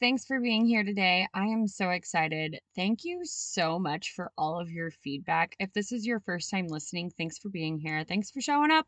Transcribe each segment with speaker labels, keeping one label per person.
Speaker 1: thanks for being here today. I am so excited. Thank you so much for all of your feedback. If this is your first time listening, thanks for being here. Thanks for showing up.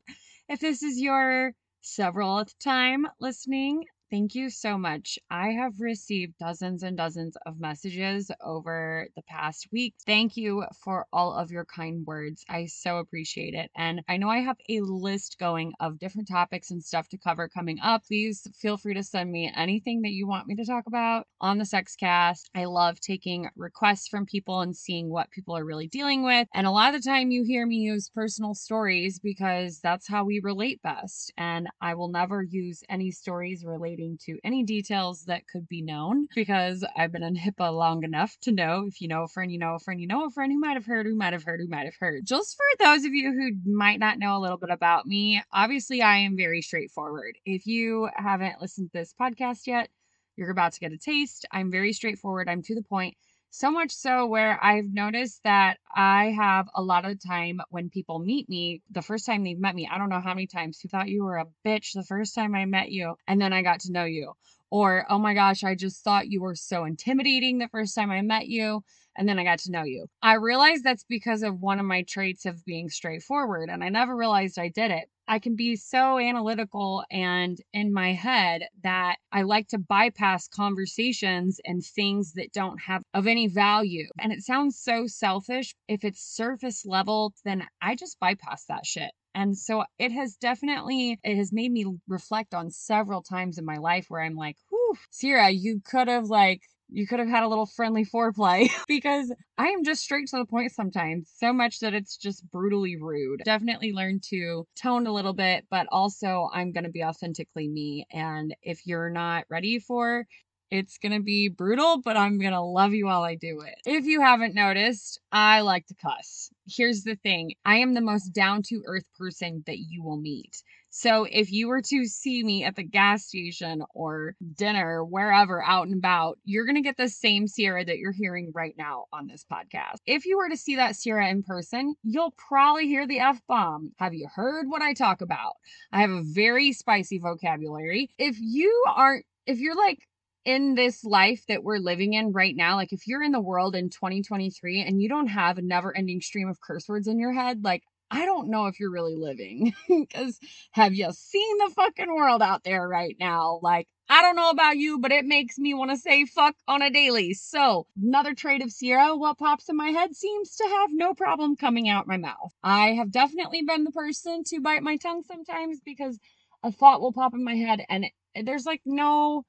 Speaker 1: If this is your several time listening, Thank you so much. I have received dozens and dozens of messages over the past week. Thank you for all of your kind words. I so appreciate it. And I know I have a list going of different topics and stuff to cover coming up. Please feel free to send me anything that you want me to talk about on the Sexcast. I love taking requests from people and seeing what people are really dealing with. And a lot of the time, you hear me use personal stories because that's how we relate best. And I will never use any stories relating to any details that could be known because I've been in HIPAA long enough to know if you know a friend, you know a friend, you know a friend who might have heard, who might have heard, who might have heard. Just for those of you who might not know a little bit about me, obviously I am very straightforward. If you haven't listened to this podcast yet, you're about to get a taste. I'm very straightforward, I'm to the point. So much so where I've noticed that I have a lot of time when people meet me, the first time they've met me, I don't know how many times who thought you were a bitch the first time I met you, and then I got to know you. Or, oh my gosh, I just thought you were so intimidating the first time I met you, and then I got to know you. I realized that's because of one of my traits of being straightforward, and I never realized I did it. I can be so analytical and in my head that I like to bypass conversations and things that don't have of any value. And it sounds so selfish. If it's surface level, then I just bypass that shit. And so it has definitely it has made me reflect on several times in my life where I'm like, whew, Sierra, you could have like you could have had a little friendly foreplay because I am just straight to the point sometimes, so much that it's just brutally rude. Definitely learn to tone a little bit, but also I'm going to be authentically me. And if you're not ready for it's to be brutal, but I'm to love you while I do it. If you haven't noticed, I like to cuss. Here's the thing I am the most down to earth person that you will meet. So if you were to see me at the gas station or dinner, wherever out and about, you're going to get the same Sierra that you're hearing right now on this podcast. If you were to see that Sierra in person, you'll probably hear the F bomb. Have you heard what I talk about? I have a very spicy vocabulary. If you aren't, if you're like, in this life that we're living in right now, like if you're in the world in 2023 and you don't have a never ending stream of curse words in your head, like I don't know if you're really living. Because have you seen the fucking world out there right now? Like, I don't know about you, but it makes me want to say fuck on a daily. So, another trait of Sierra, what pops in my head seems to have no problem coming out my mouth. I have definitely been the person to bite my tongue sometimes because a thought will pop in my head and it, there's like no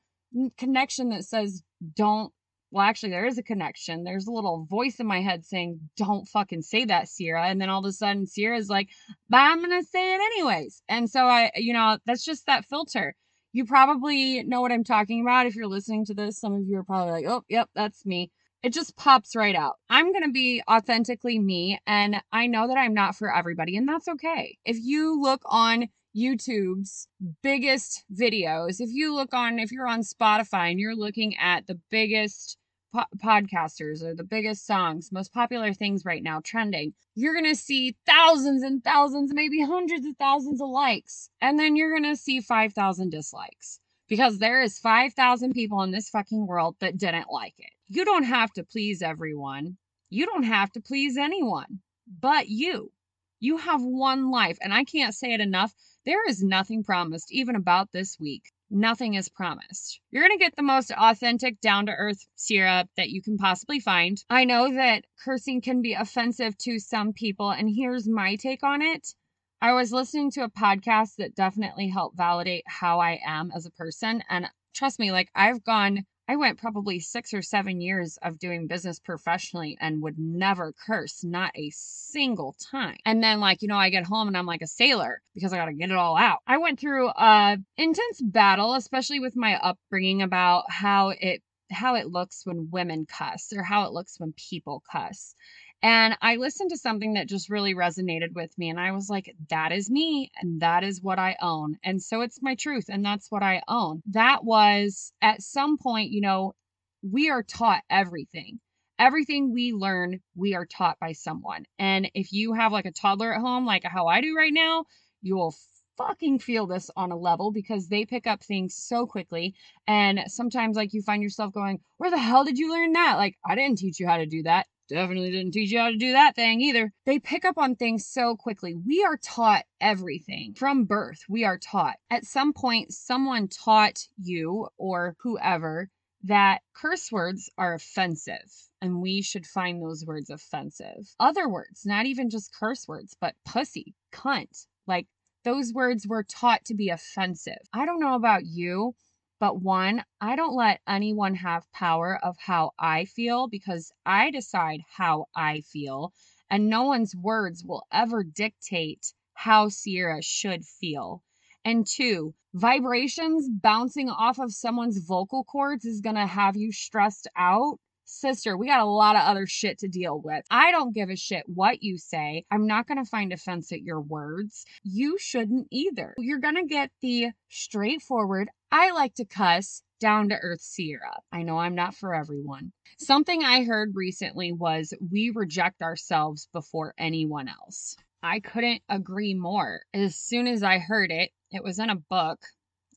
Speaker 1: connection that says don't well, actually, there is a connection. There's a little voice in my head saying, don't fucking say that, Sierra. And then all of a sudden, Sierra's like, but I'm to say it anyways. And so I, you know, that's just that filter. You probably know what I'm talking about. If you're listening to this, some of you are probably like, oh, yep, that's me. It just pops right out. I'm going to be authentically me. And I know that I'm not for everybody, and that's okay. If you look on YouTube's biggest videos, if you look on, if you're on Spotify and you're looking at the biggest po- podcasters or the biggest songs, most popular things right now trending, you're going to see thousands and thousands, maybe hundreds of thousands of likes. And then you're going to see 5,000 dislikes because there is 5,000 people in this fucking world that didn't like it. You don't have to please everyone. You don't have to please anyone but you. You have one life, and I can't say it enough. There is nothing promised, even about this week nothing is promised. You're going to get the most authentic, down to earth Sierra that you can possibly find. I know that cursing can be offensive to some people, and here's my take on it. I was listening to a podcast that definitely helped validate how I am as a person. And trust me, like I've gone I went probably six or seven years of doing business professionally and would never curse, not a single time. And then, like, you know, I get home and I'm like a sailor because I got to get it all out. I went through a intense battle, especially with my upbringing about how it how it looks when women cuss or how it looks when people cuss. And I listened to something that just really resonated with me. And I was like, that is me. And that is what I own. And so it's my truth. And that's what I own. That was at some point, you know, we are taught everything. Everything we learn, we are taught by someone. And if you have like a toddler at home, like how I do right now, you will fucking feel this on a level because they pick up things so quickly. And sometimes, like, you find yourself going, Where the hell did you learn that? Like, I didn't teach you how to do that. Definitely didn't teach you how to do that thing either. They pick up on things so quickly. We are taught everything from birth. We are taught. At some point, someone taught you or whoever that curse words are offensive and we should find those words offensive. Other words, not even just curse words, but pussy, cunt, like those words were taught to be offensive. I don't know about you, but one, I don't let anyone have power of how I feel because I decide how I feel, and no one's words will ever dictate how Sierra should feel. And two, vibrations bouncing off of someone's vocal cords is going to have you stressed out sister, we got a lot of other shit to deal with. I don't give a shit what you say. I'm not going to find offense at your words. You shouldn't either. You're going to get the straightforward, I like to cuss, down to earth Sierra. I know I'm not for everyone. Something I heard recently was we reject ourselves before anyone else. I couldn't agree more. As soon as I heard it, it was in a book.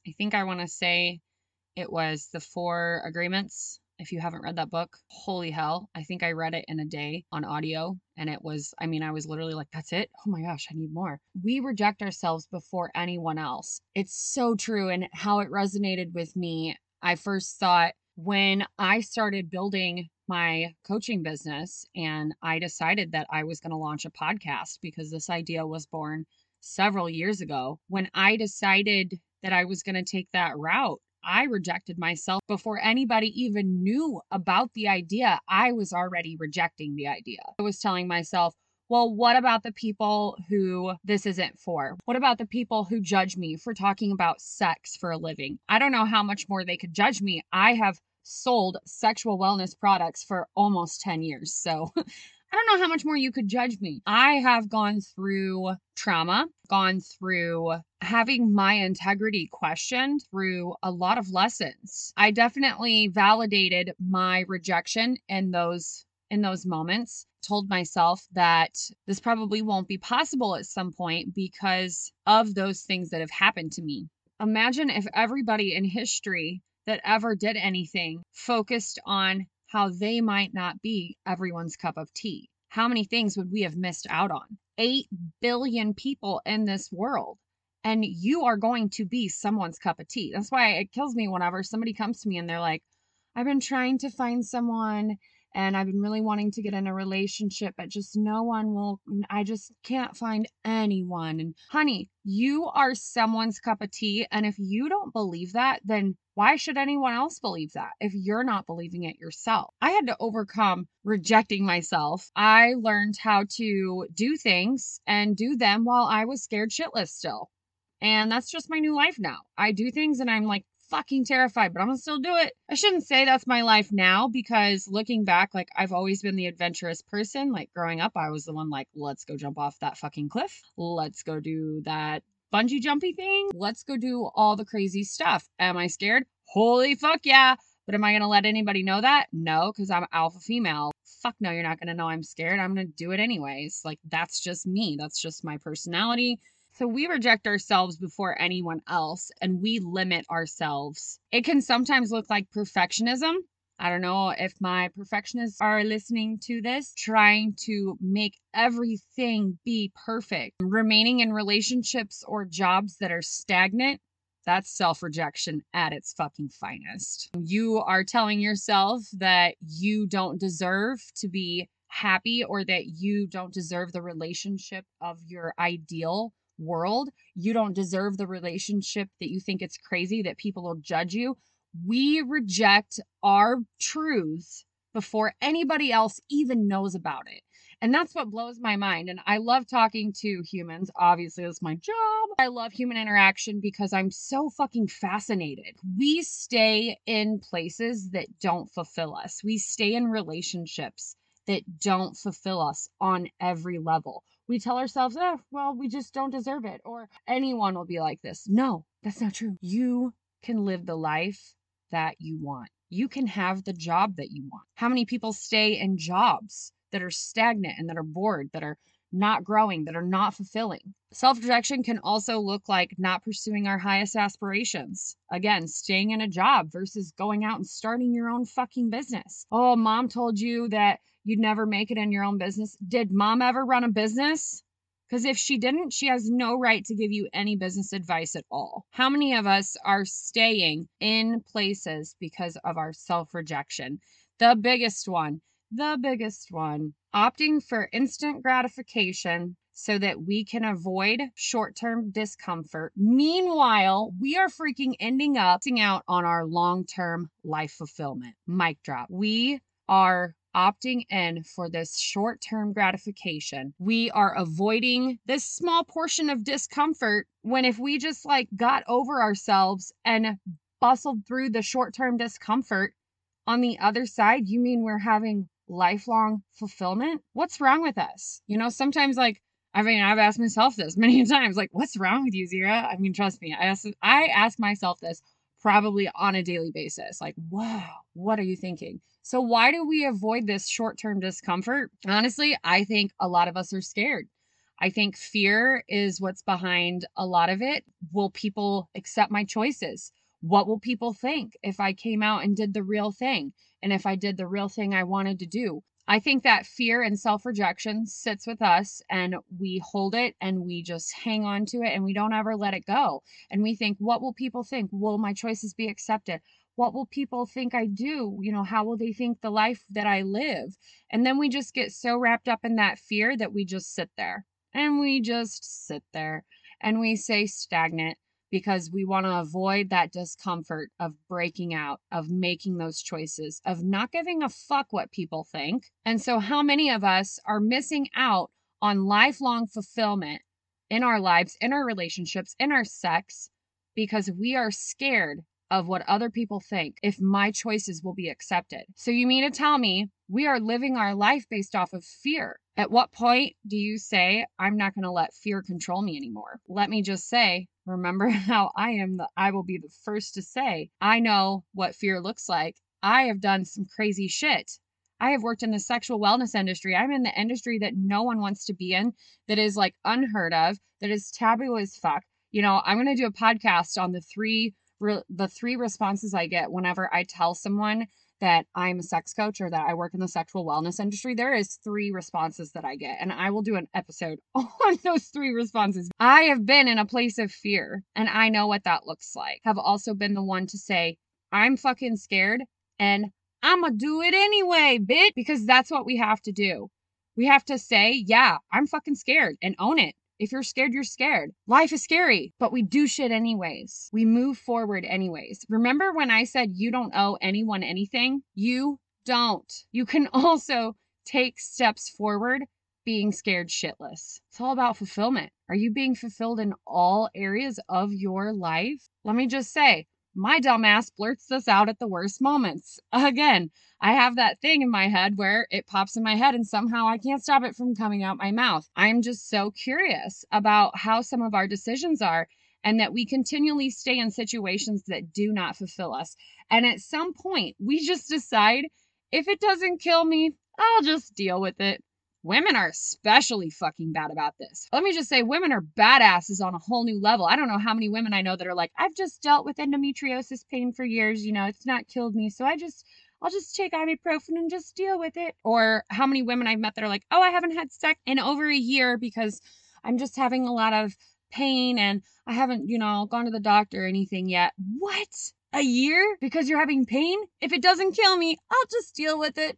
Speaker 1: I think I want to say it was The Four Agreements if you haven't read that book, holy hell. I think I read it in a day on audio. And it was, I mean, I was literally like, that's it? Oh my gosh, I need more. We reject ourselves before anyone else. It's so true. And how it resonated with me, I first thought when I started building my coaching business and I decided that I was going to launch a podcast because this idea was born several years ago. When I decided that I was going to take that route, I rejected myself before anybody even knew about the idea. I was already rejecting the idea. I was telling myself, well, what about the people who this isn't for? What about the people who judge me for talking about sex for a living? I don't know how much more they could judge me. I have sold sexual wellness products for almost 10 years. So I don't know how much more you could judge me. I have gone through trauma, gone through having my integrity questioned through a lot of lessons. I definitely validated my rejection in those in those moments told myself that this probably won't be possible at some point because of those things that have happened to me. Imagine if everybody in history that ever did anything focused on how they might not be everyone's cup of tea. How many things would we have missed out on? 8 billion people in this world. And you are going to be someone's cup of tea. That's why it kills me whenever somebody comes to me and they're like, I've been trying to find someone and I've been really wanting to get in a relationship, but just no one will, I just can't find anyone. And honey, you are someone's cup of tea. And if you don't believe that, then why should anyone else believe that if you're not believing it yourself? I had to overcome rejecting myself. I learned how to do things and do them while I was scared shitless still. And that's just my new life now. I do things and I'm like, fucking terrified, but I'm gonna still do it. I shouldn't say that's my life now because looking back, like I've always been the adventurous person. Like growing up, I was the one like, let's go jump off that fucking cliff. Let's go do that bungee jumpy thing. Let's go do all the crazy stuff. Am I scared? Holy fuck yeah. But am I gonna let anybody know that? No, because I'm alpha female. Fuck no, you're not gonna know I'm scared. I'm gonna do it anyways. Like that's just me. That's just my personality. So we reject ourselves before anyone else and we limit ourselves. It can sometimes look like perfectionism. I don't know if my perfectionists are listening to this, trying to make everything be perfect. Remaining in relationships or jobs that are stagnant, that's self rejection at its fucking finest. You are telling yourself that you don't deserve to be happy or that you don't deserve the relationship of your ideal world. You don't deserve the relationship that you think it's crazy that people will judge you. We reject our truths before anybody else even knows about it. And that's what blows my mind. And I love talking to humans. Obviously, that's my job. I love human interaction because I'm so fucking fascinated. We stay in places that don't fulfill us, we stay in relationships that don't fulfill us on every level. We tell ourselves, oh, well, we just don't deserve it. Or anyone will be like this. No, that's not true. You can live the life that you want. You can have the job that you want. How many people stay in jobs that are stagnant and that are bored, that are not growing, that are not fulfilling. Self rejection can also look like not pursuing our highest aspirations. Again, staying in a job versus going out and starting your own fucking business. Oh, mom told you that you'd never make it in your own business. Did mom ever run a business? Because if she didn't, she has no right to give you any business advice at all. How many of us are staying in places because of our self rejection? The biggest one the biggest one opting for instant gratification so that we can avoid short term discomfort. Meanwhile, we are freaking ending up out on our long term life fulfillment. Mic drop. We are opting in for this short term gratification. We are avoiding this small portion of discomfort when if we just like got over ourselves and bustled through the short term discomfort, on the other side, you mean we're having lifelong fulfillment? What's wrong with us? You know, sometimes like I mean, I've asked myself this many times, like, what's wrong with you, Sierra? I mean, trust me, I ask I ask myself this probably on a daily basis. Like, wow, what are you thinking? So why do we avoid this short-term discomfort? Honestly, I think a lot of us are scared. I think fear is what's behind a lot of it. Will people accept my choices? What will people think if I came out and did the real thing? And if I did the real thing I wanted to do? I think that fear and self rejection sits with us and we hold it and we just hang on to it and we don't ever let it go. And we think, what will people think? Will my choices be accepted? What will people think I do? You know, how will they think the life that I live? And then we just get so wrapped up in that fear that we just sit there and we just sit there and we say stagnant because we want to avoid that discomfort of breaking out, of making those choices, of not giving a fuck what people think. And so, how many of us are missing out on lifelong fulfillment in our lives, in our relationships, in our sex, because we are scared of what other people think if my choices will be accepted. So, you mean to tell me we are living our life based off of fear? At what point do you say, I'm not going to let fear control me anymore? Let me just say, remember how I am the, I will be the first to say, I know what fear looks like. I have done some crazy shit. I have worked in the sexual wellness industry. I'm in the industry that no one wants to be in, that is like unheard of, that is taboo as fuck. You know, I'm going to do a podcast on the three re- the three responses I get whenever I tell someone that I'm a sex coach or that I work in the sexual wellness industry, there is three responses that I get. And I will do an episode on those three responses. I have been in a place of fear and I know what that looks like. Have also been the one to say, I'm fucking scared and I'm gonna do it anyway, bitch, because that's what we have to do. We have to say, yeah, I'm fucking scared and own it. If you're scared, you're scared. Life is scary, but we do shit anyways. We move forward anyways. Remember when I said you don't owe anyone anything? You don't. You can also take steps forward being scared shitless. It's all about fulfillment. Are you being fulfilled in all areas of your life? Let me just say, my dumbass blurts this out at the worst moments. Again, I have that thing in my head where it pops in my head and somehow I can't stop it from coming out my mouth. I'm just so curious about how some of our decisions are and that we continually stay in situations that do not fulfill us. And at some point, we just decide if it doesn't kill me, I'll just deal with it. Women are especially fucking bad about this. Let me just say, women are badasses on a whole new level. I don't know how many women I know that are like, I've just dealt with endometriosis pain for years. You know, it's not killed me. So I just, I'll just take ibuprofen and just deal with it. Or how many women I've met that are like, oh, I haven't had sex in over a year because I'm just having a lot of pain and I haven't, you know, gone to the doctor or anything yet. What? A year? Because you're having pain? If it doesn't kill me, I'll just deal with it.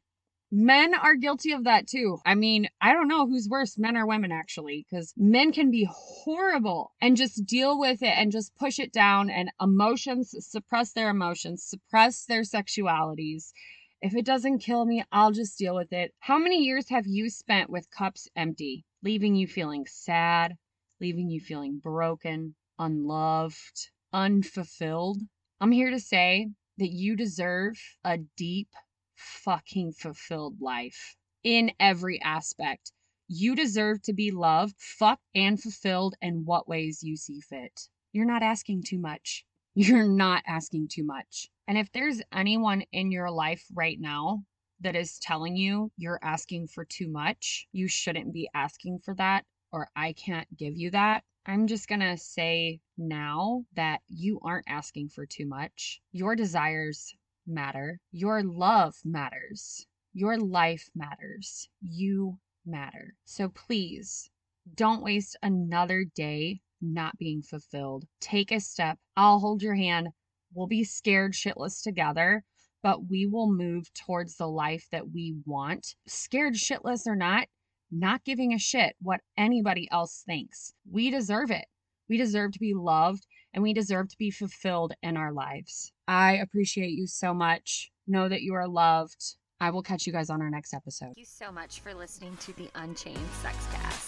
Speaker 1: Men are guilty of that too. I mean, I don't know who's worse, men or women, actually, because men can be horrible and just deal with it and just push it down and emotions, suppress their emotions, suppress their sexualities. If it doesn't kill me, I'll just deal with it. How many years have you spent with cups empty, leaving you feeling sad, leaving you feeling broken, unloved, unfulfilled? I'm here to say that you deserve a deep, fucking fulfilled life in every aspect. You deserve to be loved, fucked, and fulfilled in what ways you see fit. You're not asking too much. You're not asking too much. And if there's anyone in your life right now that is telling you you're asking for too much, you shouldn't be asking for that, or I can't give you that, I'm just going to say now that you aren't asking for too much. Your desires matter. Your love matters. Your life matters. You matter. So please don't waste another day not being fulfilled. Take a step. I'll hold your hand. We'll be scared shitless together, but we will move towards the life that we want. Scared shitless or not, not giving a shit what anybody else thinks. We deserve it. We deserve to be loved and we deserve to be fulfilled in our lives. I appreciate you so much. Know that you are loved. I will catch you guys on our next episode.
Speaker 2: Thank you so much for listening to the Unchained Sexcast.